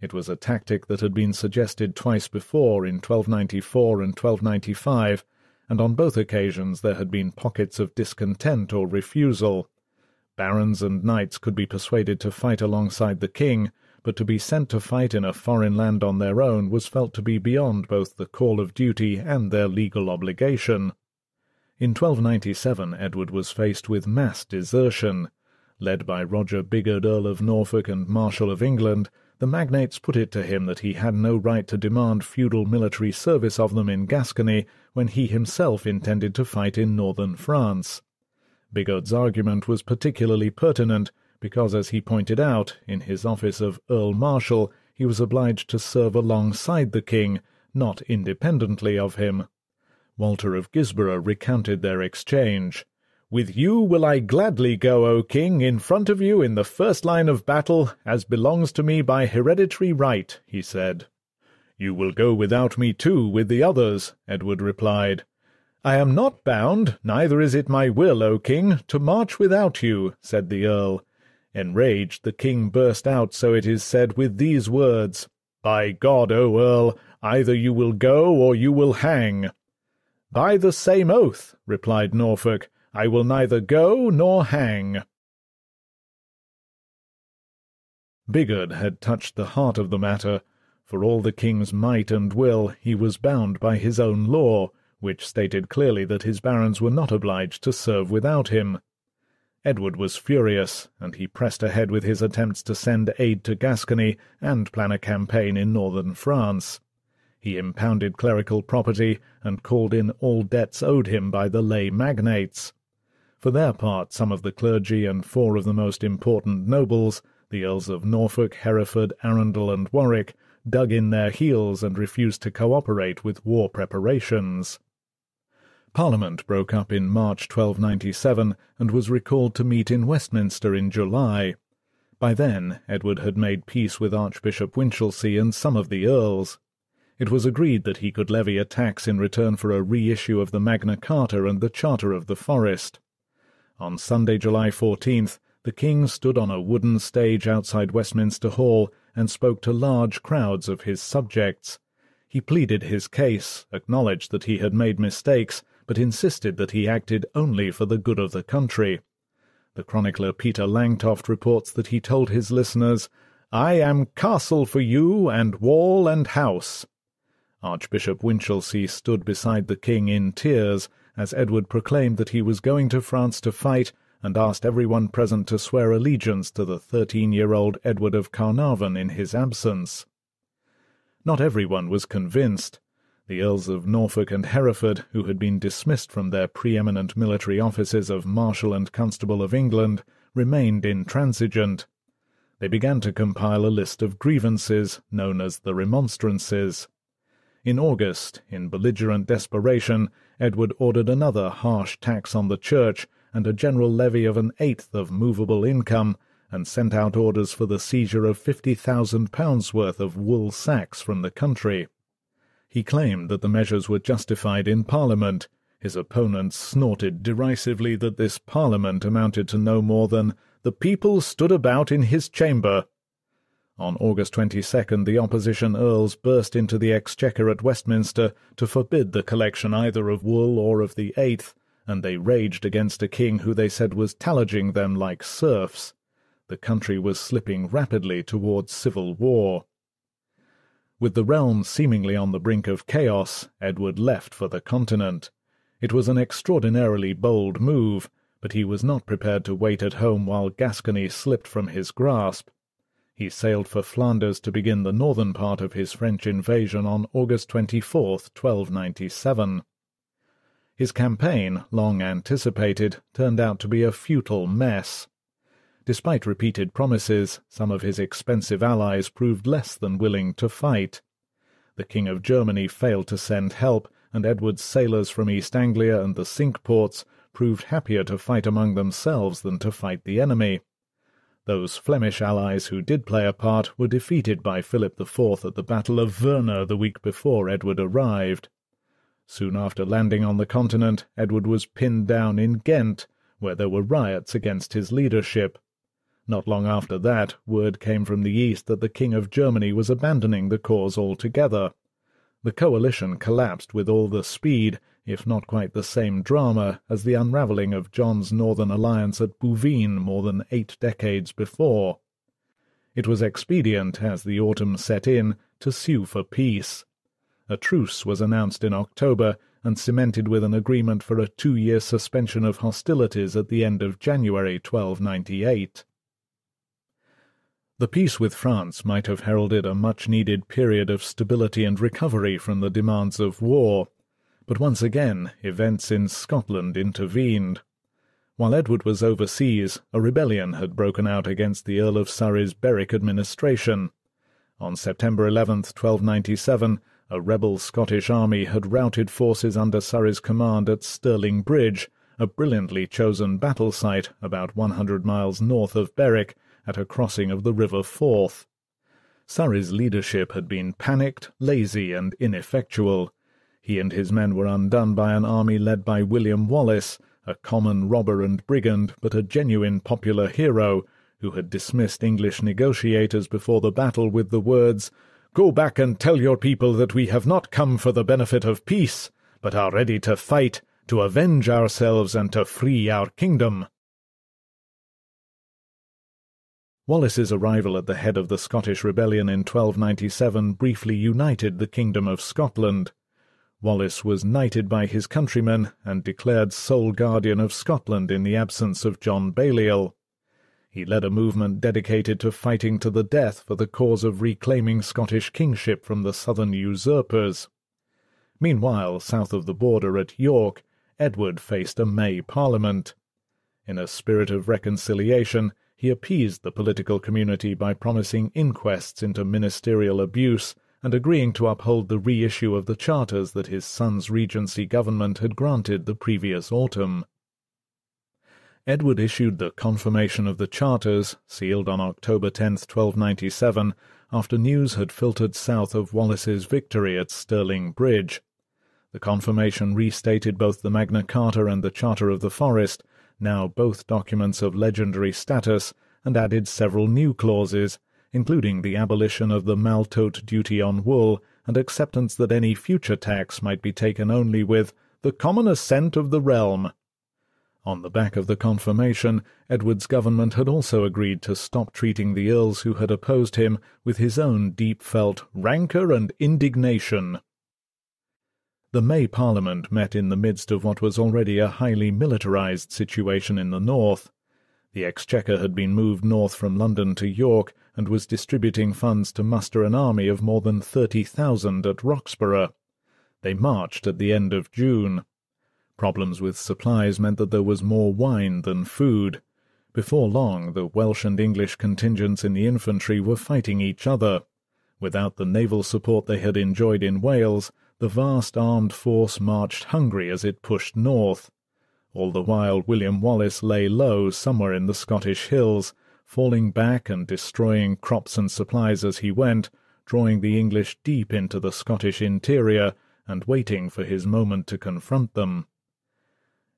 It was a tactic that had been suggested twice before in 1294 and 1295, and on both occasions there had been pockets of discontent or refusal. Barons and knights could be persuaded to fight alongside the king, but to be sent to fight in a foreign land on their own was felt to be beyond both the call of duty and their legal obligation. In 1297 Edward was faced with mass desertion. Led by Roger Bigod, Earl of Norfolk and Marshal of England, the magnates put it to him that he had no right to demand feudal military service of them in Gascony when he himself intended to fight in northern France. Bigod's argument was particularly pertinent, because, as he pointed out, in his office of Earl Marshal, he was obliged to serve alongside the king, not independently of him. Walter of Guisborough recounted their exchange. With you will I gladly go, O king, in front of you in the first line of battle, as belongs to me by hereditary right, he said. You will go without me too, with the others, Edward replied. I am not bound, neither is it my will, O king, to march without you, said the earl, Enraged, the king burst out, so it is said, with these words, By God, O Earl, either you will go or you will hang. By the same oath, replied Norfolk, I will neither go nor hang. Bigod had touched the heart of the matter. For all the king's might and will, he was bound by his own law, which stated clearly that his barons were not obliged to serve without him. Edward was furious, and he pressed ahead with his attempts to send aid to Gascony and plan a campaign in northern France. He impounded clerical property and called in all debts owed him by the lay magnates. For their part, some of the clergy and four of the most important nobles, the Earls of Norfolk, Hereford, Arundel, and Warwick, dug in their heels and refused to cooperate with war preparations. Parliament broke up in March 1297 and was recalled to meet in Westminster in July. By then Edward had made peace with Archbishop Winchelsea and some of the earls. it was agreed that he could levy a tax in return for a reissue of the Magna Carta and the Charter of the Forest. On Sunday, July 14th, the king stood on a wooden stage outside Westminster Hall and spoke to large crowds of his subjects. He pleaded his case, acknowledged that he had made mistakes, but insisted that he acted only for the good of the country. The chronicler Peter Langtoft reports that he told his listeners, I am castle for you, and wall and house. Archbishop Winchelsea stood beside the king in tears as Edward proclaimed that he was going to France to fight and asked everyone present to swear allegiance to the thirteen-year-old Edward of Carnarvon in his absence. Not everyone was convinced. The Earls of Norfolk and Hereford, who had been dismissed from their pre-eminent military offices of Marshal and Constable of England, remained intransigent they began to compile a list of grievances known as the Remonstrances. In August, in belligerent desperation, Edward ordered another harsh tax on the church and a general levy of an eighth of movable income, and sent out orders for the seizure of fifty thousand pounds worth of wool sacks from the country. He claimed that the measures were justified in Parliament. His opponents snorted derisively that this Parliament amounted to no more than the people stood about in his chamber. On August 22nd, the opposition earls burst into the exchequer at Westminster to forbid the collection either of wool or of the eighth, and they raged against a king who they said was tallaging them like serfs. The country was slipping rapidly towards civil war. With the realm seemingly on the brink of chaos, Edward left for the continent. It was an extraordinarily bold move, but he was not prepared to wait at home while Gascony slipped from his grasp. He sailed for Flanders to begin the northern part of his French invasion on August 24, 1297. His campaign, long anticipated, turned out to be a futile mess. Despite repeated promises, some of his expensive allies proved less than willing to fight. The King of Germany failed to send help, and Edward's sailors from East Anglia and the Cinque Ports proved happier to fight among themselves than to fight the enemy. Those Flemish allies who did play a part were defeated by Philip IV at the Battle of Veurne the week before Edward arrived. Soon after landing on the continent, Edward was pinned down in Ghent, where there were riots against his leadership. Not long after that, word came from the east that the King of Germany was abandoning the cause altogether. The coalition collapsed with all the speed, if not quite the same drama, as the unravelling of John's northern alliance at Bouvines more than eight decades before. It was expedient, as the autumn set in, to sue for peace. A truce was announced in October, and cemented with an agreement for a two-year suspension of hostilities at the end of January 1298. The peace with France might have heralded a much-needed period of stability and recovery from the demands of war, but once again events in Scotland intervened. While Edward was overseas, a rebellion had broken out against the Earl of Surrey's Berwick administration. On September 11, 1297, a rebel Scottish army had routed forces under Surrey's command at Stirling Bridge, a brilliantly chosen battle site about one hundred miles north of Berwick, at a crossing of the River Forth. Surrey's leadership had been panicked, lazy, and ineffectual. He and his men were undone by an army led by William Wallace, a common robber and brigand, but a genuine popular hero, who had dismissed English negotiators before the battle with the words, Go back and tell your people that we have not come for the benefit of peace, but are ready to fight, to avenge ourselves, and to free our kingdom. Wallace's arrival at the head of the Scottish rebellion in 1297 briefly united the kingdom of Scotland. Wallace was knighted by his countrymen and declared sole guardian of Scotland in the absence of John Balliol. He led a movement dedicated to fighting to the death for the cause of reclaiming Scottish kingship from the southern usurpers. Meanwhile, south of the border at York, Edward faced a May Parliament. In a spirit of reconciliation, he appeased the political community by promising inquests into ministerial abuse and agreeing to uphold the reissue of the charters that his son's regency government had granted the previous autumn. Edward issued the confirmation of the charters, sealed on October 10, 1297, after news had filtered south of Wallace's victory at Stirling Bridge. The confirmation restated both the Magna Carta and the Charter of the Forest, now both documents of legendary status, and added several new clauses, including the abolition of the maltote duty on wool and acceptance that any future tax might be taken only with the common assent of the realm. On the back of the confirmation, Edward's government had also agreed to stop treating the earls who had opposed him with his own deep-felt rancour and indignation. The May Parliament met in the midst of what was already a highly militarized situation in the north. The Exchequer had been moved north from London to York, and was distributing funds to muster an army of more than thirty thousand at Roxburgh. They marched at the end of June. Problems with supplies meant that there was more wine than food. Before long, the Welsh and English contingents in the infantry were fighting each other. Without the naval support they had enjoyed in Wales, the vast armed force marched hungry as it pushed north. All the while William Wallace lay low somewhere in the Scottish hills, falling back and destroying crops and supplies as he went, drawing the English deep into the Scottish interior, and waiting for his moment to confront them.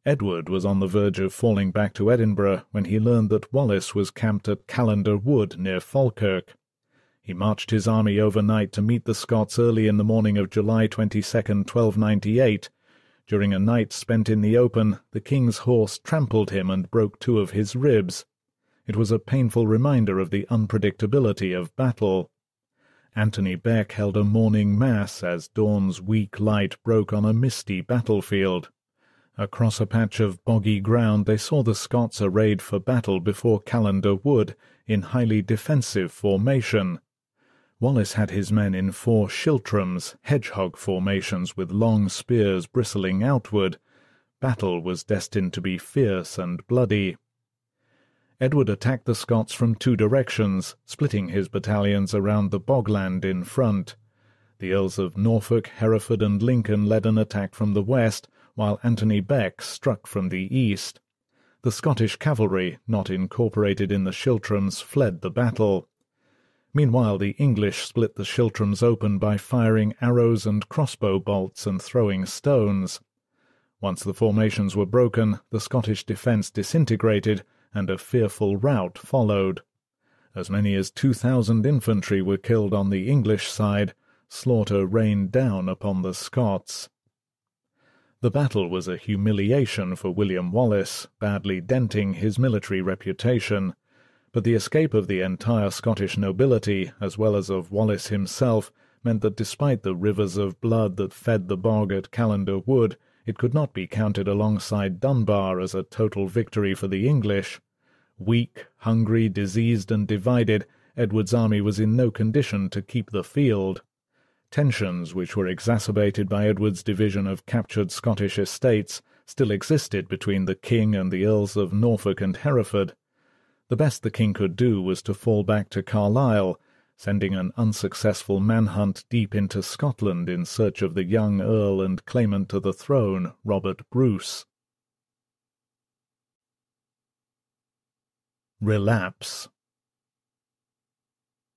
Edward was on the verge of falling back to Edinburgh when he learned that Wallace was camped at Callendar Wood near Falkirk. He marched his army overnight to meet the Scots early in the morning of July 22, 1298. During a night spent in the open, the king's horse trampled him and broke two of his ribs. It was a painful reminder of the unpredictability of battle. Anthony Beck held a morning mass as dawn's weak light broke on a misty battlefield. Across a patch of boggy ground they saw the Scots arrayed for battle before Callendar Wood in highly defensive formation. Wallace had his men in four schiltrums, hedgehog formations with long spears bristling outward. Battle was destined to be fierce and bloody. Edward attacked the Scots from two directions, splitting his battalions around the bogland in front. The Earls of Norfolk, Hereford, and Lincoln led an attack from the west, while Anthony Beck struck from the east. The Scottish cavalry, not incorporated in the schiltrums, fled the battle. Meanwhile the English split the schiltrums open by firing arrows and crossbow bolts and throwing stones. Once the formations were broken, the Scottish defence disintegrated, and a fearful rout followed. As many as two thousand infantry were killed on the English side. Slaughter rained down upon the Scots. The battle was a humiliation for William Wallace, badly denting his military reputation. But the escape of the entire Scottish nobility, as well as of Wallace himself, meant that despite the rivers of blood that fed the bog at Callendar Wood, it could not be counted alongside Dunbar as a total victory for the English. Weak, hungry, diseased, and divided, Edward's army was in no condition to keep the field. Tensions, which were exacerbated by Edward's division of captured Scottish estates, still existed between the king and the Earls of Norfolk and Hereford. The best the king could do was to fall back to Carlisle, sending an unsuccessful manhunt deep into Scotland in search of the young earl and claimant to the throne, Robert Bruce. Relapse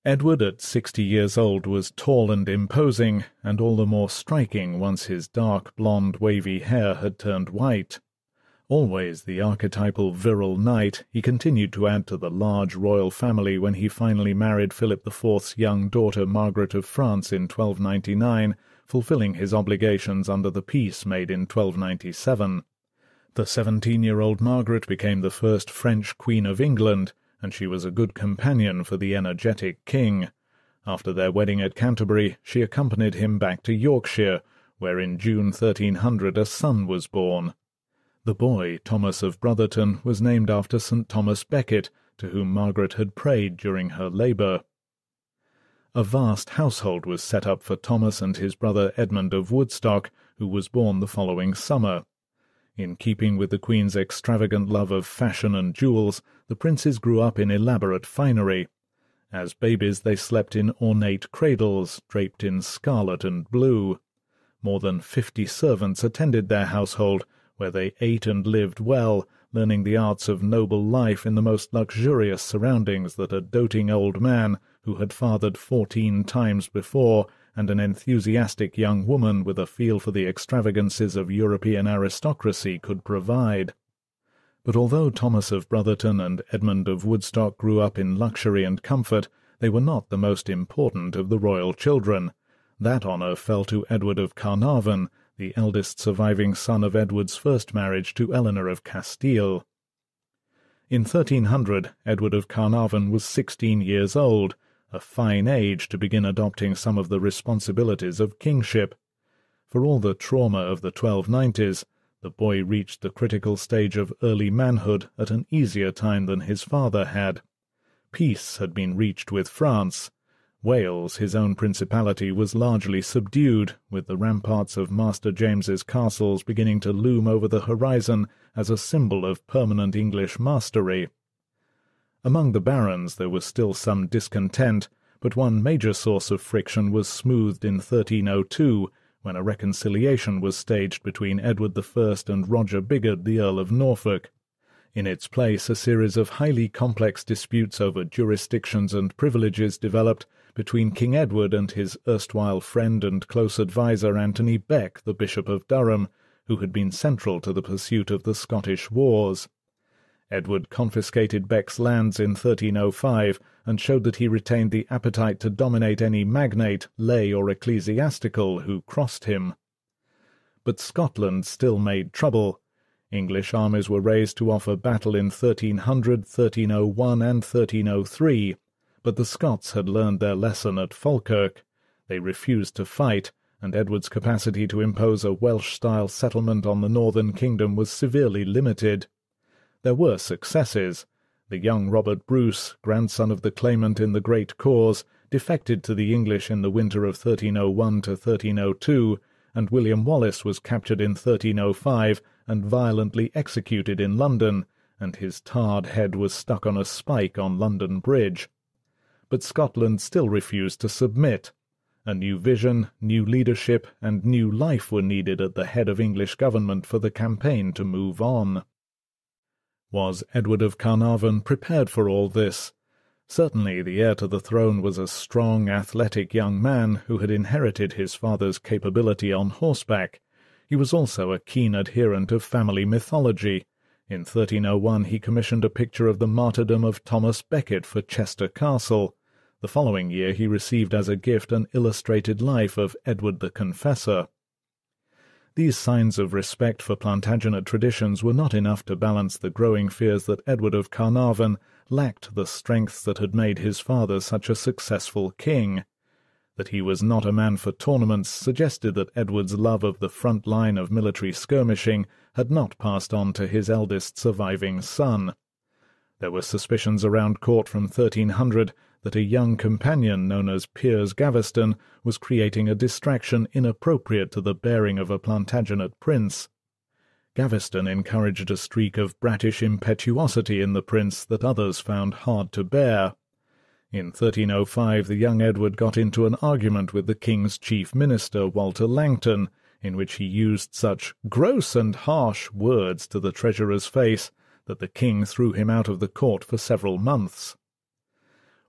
Edward at sixty years old was tall and imposing, and all the more striking once his dark blonde wavy hair had turned white. Always the archetypal virile knight, he continued to add to the large royal family when he finally married Philip IV's young daughter Margaret of France in 1299, fulfilling his obligations under the peace made in 1297. The seventeen-year-old Margaret became the first French Queen of England, and she was a good companion for the energetic king. After their wedding at Canterbury, she accompanied him back to Yorkshire, where in June 1300 a son was born. The boy, Thomas of Brotherton, was named after St. Thomas Becket, to whom Margaret had prayed during her labour. A vast household was set up for Thomas and his brother Edmund of Woodstock, who was born the following summer. In keeping with the Queen's extravagant love of fashion and jewels, the princes grew up in elaborate finery. As babies they slept in ornate cradles, draped in scarlet and blue. More than fifty servants attended their household, where they ate and lived well, learning the arts of noble life in the most luxurious surroundings that a doting old man, who had fathered fourteen times before, and an enthusiastic young woman with a feel for the extravagances of European aristocracy could provide. But although Thomas of Brotherton and Edmund of Woodstock grew up in luxury and comfort, they were not the most important of the royal children. That honour fell to Edward of Carnarvon, the eldest surviving son of Edward's first marriage to Eleanor of Castile. In 1300, Edward of Carnarvon was sixteen years old, a fine age to begin adopting some of the responsibilities of kingship. For all the trauma of the 1290s, the boy reached the critical stage of early manhood at an easier time than his father had. Peace had been reached with France. Wales, his own principality, was largely subdued, with the ramparts of Master James's castles beginning to loom over the horizon as a symbol of permanent English mastery. Among the barons there was still some discontent, but one major source of friction was smoothed in 1302, when a reconciliation was staged between Edward I and Roger Bigod, the Earl of Norfolk. In its place, a series of highly complex disputes over jurisdictions and privileges developed between King Edward and his erstwhile friend and close adviser Anthony Beck, the Bishop of Durham, who had been central to the pursuit of the Scottish wars. Edward confiscated Beck's lands in 1305 and showed that he retained the appetite to dominate any magnate, lay or ecclesiastical, who crossed him. But Scotland still made trouble. English armies were raised to offer battle in 1300, 1301, and 1303, but the Scots had learned their lesson at Falkirk. They refused to fight, and Edward's capacity to impose a Welsh-style settlement on the northern kingdom was severely limited. There were successes. The young Robert Bruce, grandson of the claimant in the great cause, defected to the English in the winter of 1301 to 1302, and William Wallace was captured in 1305 and violently executed in London, and his tarred head was stuck on a spike on London Bridge. But Scotland still refused to submit. A new vision, new leadership, and new life were needed at the head of English government for the campaign to move on. Was Edward of Carnarvon prepared for all this? Certainly the heir to the throne was a strong, athletic young man who had inherited his father's capability on horseback. He was also a keen adherent of family mythology. In 1301 he commissioned a picture of the martyrdom of Thomas Becket for Chester Castle. The following year he received as a gift an illustrated life of Edward the Confessor. These signs of respect for Plantagenet traditions were not enough to balance the growing fears that Edward of Carnarvon lacked the strength that had made his father such a successful king. That he was not a man for tournaments suggested that Edward's love of the front line of military skirmishing had not passed on to his eldest surviving son. There were suspicions around court from 1300 that a young companion known as Piers Gaveston was creating a distraction inappropriate to the bearing of a Plantagenet prince. Gaveston encouraged a streak of bratish impetuosity in the prince that others found hard to bear. In 1305 the young Edward got into an argument with the king's chief minister, Walter Langton, in which he used such gross and harsh words to the treasurer's face that the king threw him out of the court for several months.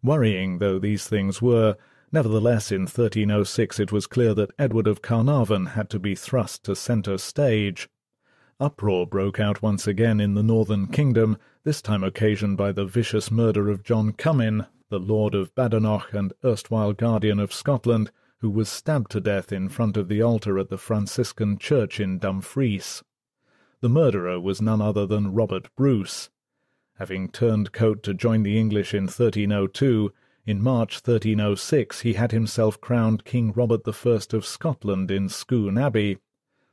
Worrying though these things were, nevertheless in 1306 it was clear that Edward of Carnarvon had to be thrust to centre stage. Uproar broke out once again in the northern kingdom, this time occasioned by the vicious murder of John Comyn, the Lord of Badenoch and erstwhile guardian of Scotland, who was stabbed to death in front of the altar at the Franciscan church in Dumfries. The murderer was none other than Robert Bruce. Having turned coat to join the English in 1302, in March 1306 he had himself crowned King Robert I of Scotland in Scone Abbey.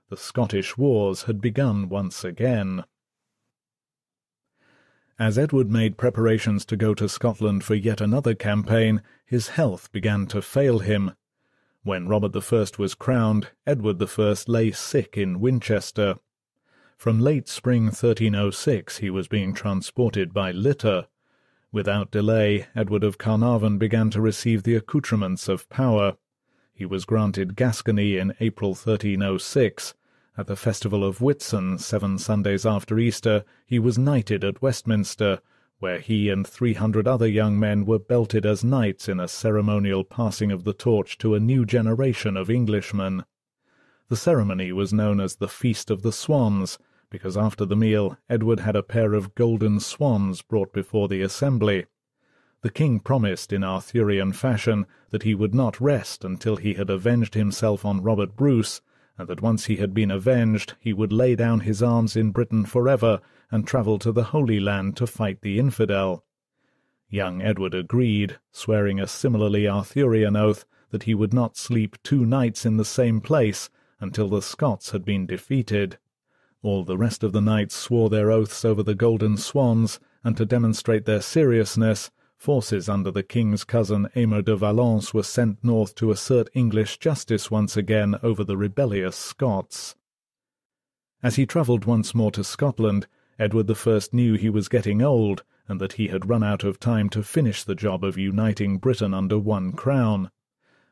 The Scottish wars had begun once again. As Edward made preparations to go to Scotland for yet another campaign, his health began to fail him. When Robert I was crowned, Edward I lay sick in Winchester. From late spring 1306 he was being transported by litter. Without delay, Edward of Carnarvon began to receive the accoutrements of power. He was granted Gascony in April 1306. At the festival of Whitsun, seven Sundays after Easter, he was knighted at Westminster, where he and three hundred other young men were belted as knights in a ceremonial passing of the torch to a new generation of Englishmen. The ceremony was known as the Feast of the Swans, because after the meal Edward had a pair of golden swans brought before the assembly. The king promised in Arthurian fashion that he would not rest until he had avenged himself on Robert Bruce, and that once he had been avenged he would lay down his arms in Britain for ever and travel to the Holy Land to fight the infidel. Young Edward agreed, swearing a similarly Arthurian oath that he would not sleep two nights in the same place until the Scots had been defeated. All the rest of the knights swore their oaths over the golden swans, and to demonstrate their seriousness, forces under the king's cousin Aymer de Valence were sent north to assert English justice once again over the rebellious Scots. As he travelled once more to Scotland, Edward I knew he was getting old, and that he had run out of time to finish the job of uniting Britain under one crown.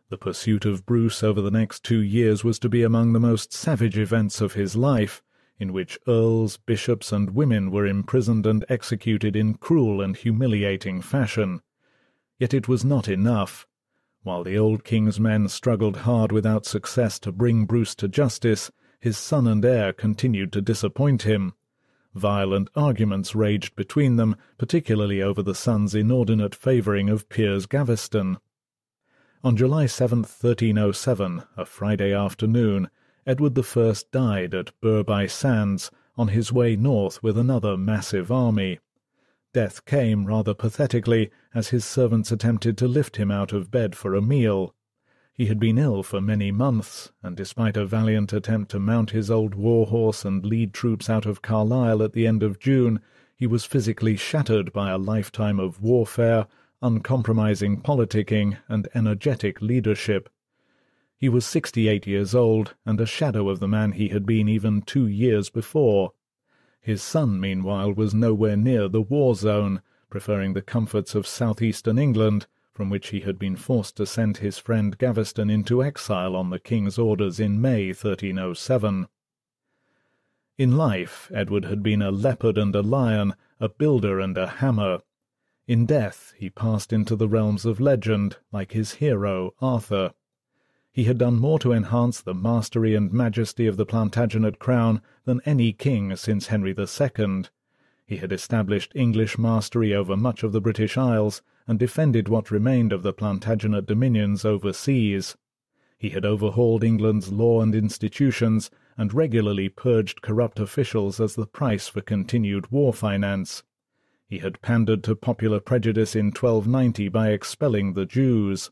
The pursuit of Bruce over the next two years was to be among the most savage events of his life, in which earls, bishops, and women were imprisoned and executed in cruel and humiliating fashion. Yet it was not enough. While the old king's men struggled hard without success to bring Bruce to justice, his son and heir continued to disappoint him. Violent arguments raged between them, particularly over the son's inordinate favouring of Piers Gaveston. On July 7, 1307, a Friday afternoon, Edward I died at Burgh Sands on his way north with another massive army. Death came rather pathetically as his servants attempted to lift him out of bed for a meal. He had been ill for many months, and despite a valiant attempt to mount his old war horse and lead troops out of Carlisle at the end of June, he was physically shattered by a lifetime of warfare, uncompromising politicking, and energetic leadership. He was sixty-eight years old, and a shadow of the man he had been even two years before. His son, meanwhile, was nowhere near the war zone, preferring the comforts of southeastern England, from which he had been forced to send his friend Gaveston into exile on the king's orders in May 1307. In life, Edward had been a leopard and a lion, a builder and a hammer. In death, he passed into the realms of legend, like his hero, Arthur. He had done more to enhance the mastery and majesty of the Plantagenet crown than any king since Henry II. He had established English mastery over much of the British Isles, and defended what remained of the Plantagenet dominions overseas. He had overhauled England's law and institutions, and regularly purged corrupt officials as the price for continued war finance. He had pandered to popular prejudice in 1290 by expelling the Jews.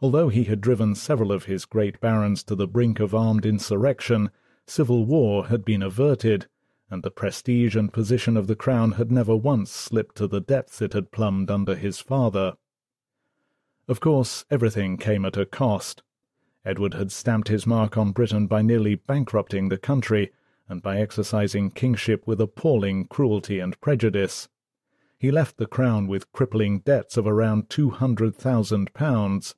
Although he had driven several of his great barons to the brink of armed insurrection, civil war had been averted, and the prestige and position of the crown had never once slipped to the depths it had plumbed under his father. Of course, everything came at a cost. Edward had stamped his mark on Britain by nearly bankrupting the country, and by exercising kingship with appalling cruelty and prejudice. He left the crown with crippling debts of around two hundred thousand pounds,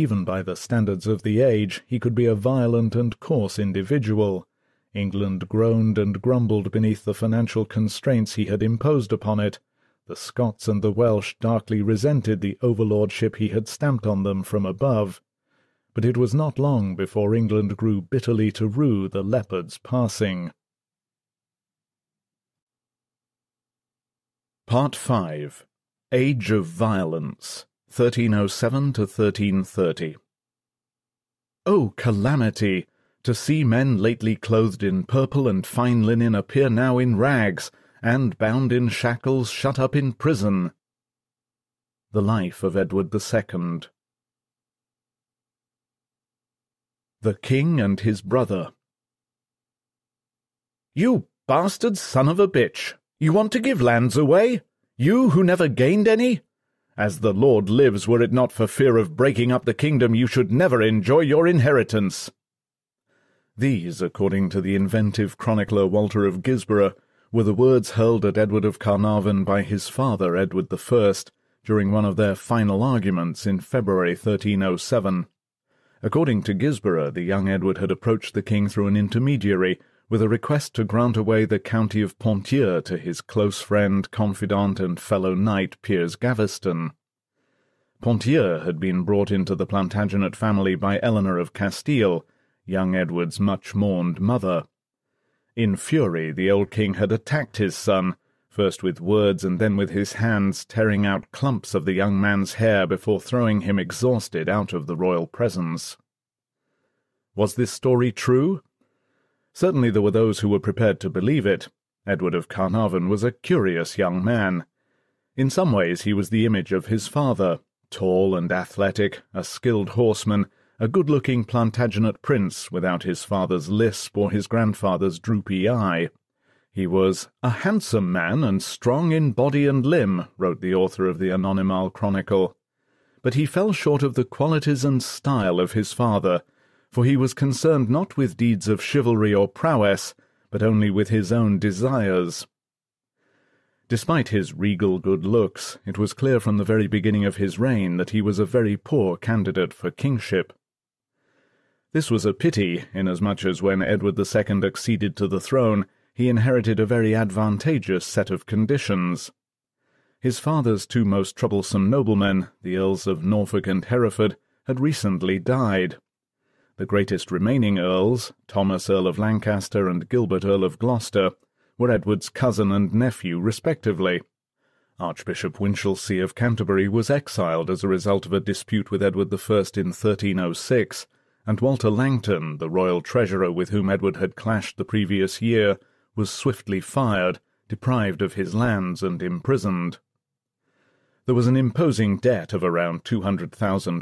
even by the standards of the age, he could be a violent and coarse individual. England groaned and grumbled beneath the financial constraints he had imposed upon it. The Scots and the Welsh darkly resented the overlordship he had stamped on them from above. But it was not long before England grew bitterly to rue the leopard's passing. Part 5 Age of Violence 1307 to 1330. O calamity! To see men lately clothed in purple and fine linen appear now in rags, and bound in shackles shut up in prison. The Life of Edward II. The King and his Brother. You bastard son of a bitch! You want to give lands away? You who never gained any? As the Lord lives, were it not for fear of breaking up the kingdom, you should never enjoy your inheritance. These, according to the inventive chronicler Walter of Guisborough, were the words hurled at Edward of Carnarvon by his father Edward I during one of their final arguments in February 1307. According to Guisborough, the young Edward had approached the king through an intermediary, with a request to grant away the county of Ponthieu to his close friend, confidant, and fellow knight Piers Gaveston. Ponthieu had been brought into the Plantagenet family by Eleanor of Castile, young Edward's much mourned mother. In fury, the old king had attacked his son, first with words and then with his hands, tearing out clumps of the young man's hair before throwing him exhausted out of the royal presence. Was this story true? Certainly there were those who were prepared to believe it. Edward of Carnarvon was a curious young man. In some ways he was the image of his father, tall and athletic, a skilled horseman, a good-looking Plantagenet prince without his father's lisp or his grandfather's droopy eye. He was a handsome man and strong in body and limb, wrote the author of the Anonymal Chronicle. But he fell short of the qualities and style of his father, for he was concerned not with deeds of chivalry or prowess, but only with his own desires. Despite his regal good looks, it was clear from the very beginning of his reign that he was a very poor candidate for kingship. This was a pity, inasmuch as when Edward II acceded to the throne, he inherited a very advantageous set of conditions. His father's two most troublesome noblemen, the Earls of Norfolk and Hereford, had recently died. The greatest remaining earls, Thomas Earl of Lancaster and Gilbert Earl of Gloucester, were Edward's cousin and nephew respectively. Archbishop Winchelsea of Canterbury was exiled as a result of a dispute with Edward I in 1306, and Walter Langton, the royal treasurer with whom Edward had clashed the previous year, was swiftly fired, deprived of his lands, and imprisoned. There was an imposing debt of around two hundred thousand